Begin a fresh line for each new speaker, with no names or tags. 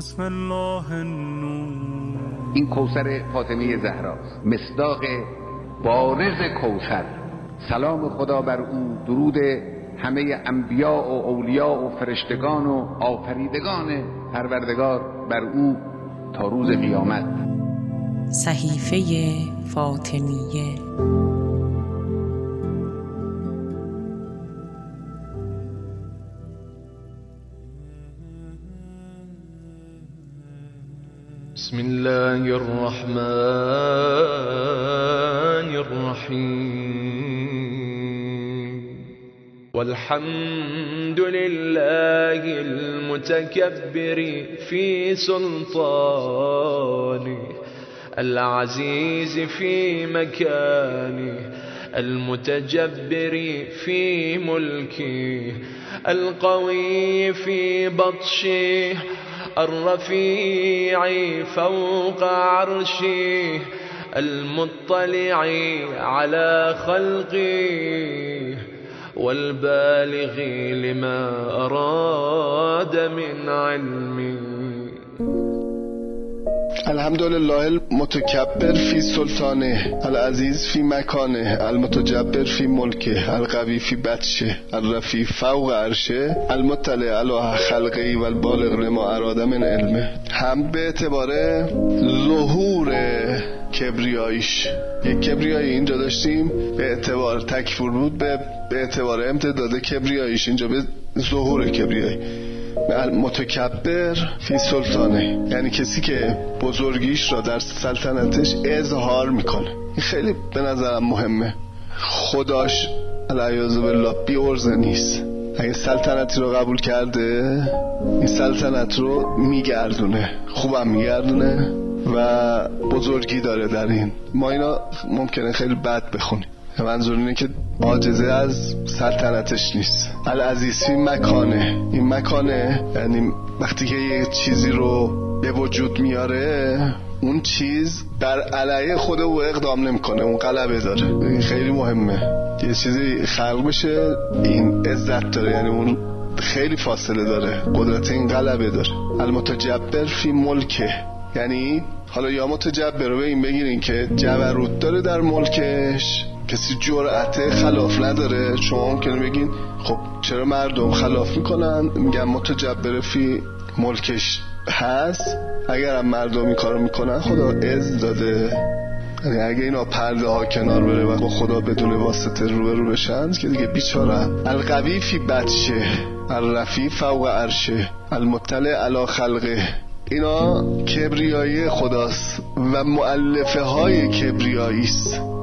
بسم الله النور.
این کوسر فاطمه زهراست مصداق بارز کوسر سلام خدا بر او درود همه انبیا و اولیا و فرشتگان و آفریدگان پروردگار بر او تا روز قیامت.
صحیفه فاطمیه.
بسم الله الرحمن الرحيم. والحمد لله المتكبر في سلطانه العزيز في مكانه المتجبر في ملكه القوي في بطشه الرفيع فوق عرشه المطلع على خلقه والبالغ لما أراد من علمه.
الحمد لله المتكبر في سلطانه العزيز في مكانه المتجبر في ملكه القوي في بطشه الرفيع فوق عرشه المطلع على خلقه و البالغ لما اراد من علمه. هم به اعتبار ظهور کبریایش یک کبریایی اینجا داشتیم به اعتبار تکفور بود به اعتبار امتداد کبریاییش. اینجا به ظهور کبریایی. متکبر فی سلطانه. یعنی کسی که بزرگیش را در سلطنتش اظهار می‌کنه. این خیلی به نظرم مهمه. خداش العیاذ بالله بی ارزه نیست. اگه سلطنتی رو قبول کرده این سلطنت رو میگردونه. خوبم میگردونه و بزرگی داره در این. ما اینا ممکنه خیلی بد بخونیم. منظور اینه که عاجزه از سلطنتش نیست. العزیز این مکانه. این مکانه یعنی وقتی که یه چیزی رو به وجود میاره اون چیز در علیه خود او اقدام نمی‌کنه اون غلبه داره. این خیلی مهمه. یه چیزی خلق بشه این عزت داره یعنی اون خیلی فاصله داره. قدرت این غلبه داره. المتجبر فی ملکه. یعنی حالا یا متجبر رو به این بگیرین که جبروت داره در ملکش کسی جرأت خلاف نداره. شما ممکنه بگین خب چرا مردم خلاف می‌کنن؟ میگن متجبر فی ملکش هست. اگر هم مردم این کارو می‌کنن خدا از داده. یعنی اگه اینا پرده ها کنار بره و با خدا بدون واسطه رو بشن که دیگه بیچاره. القوی فی بدشه الرفی فوق عرشه المطلع علا خلقه. اینا کبریایی خداست و معلفه های کبریایی است.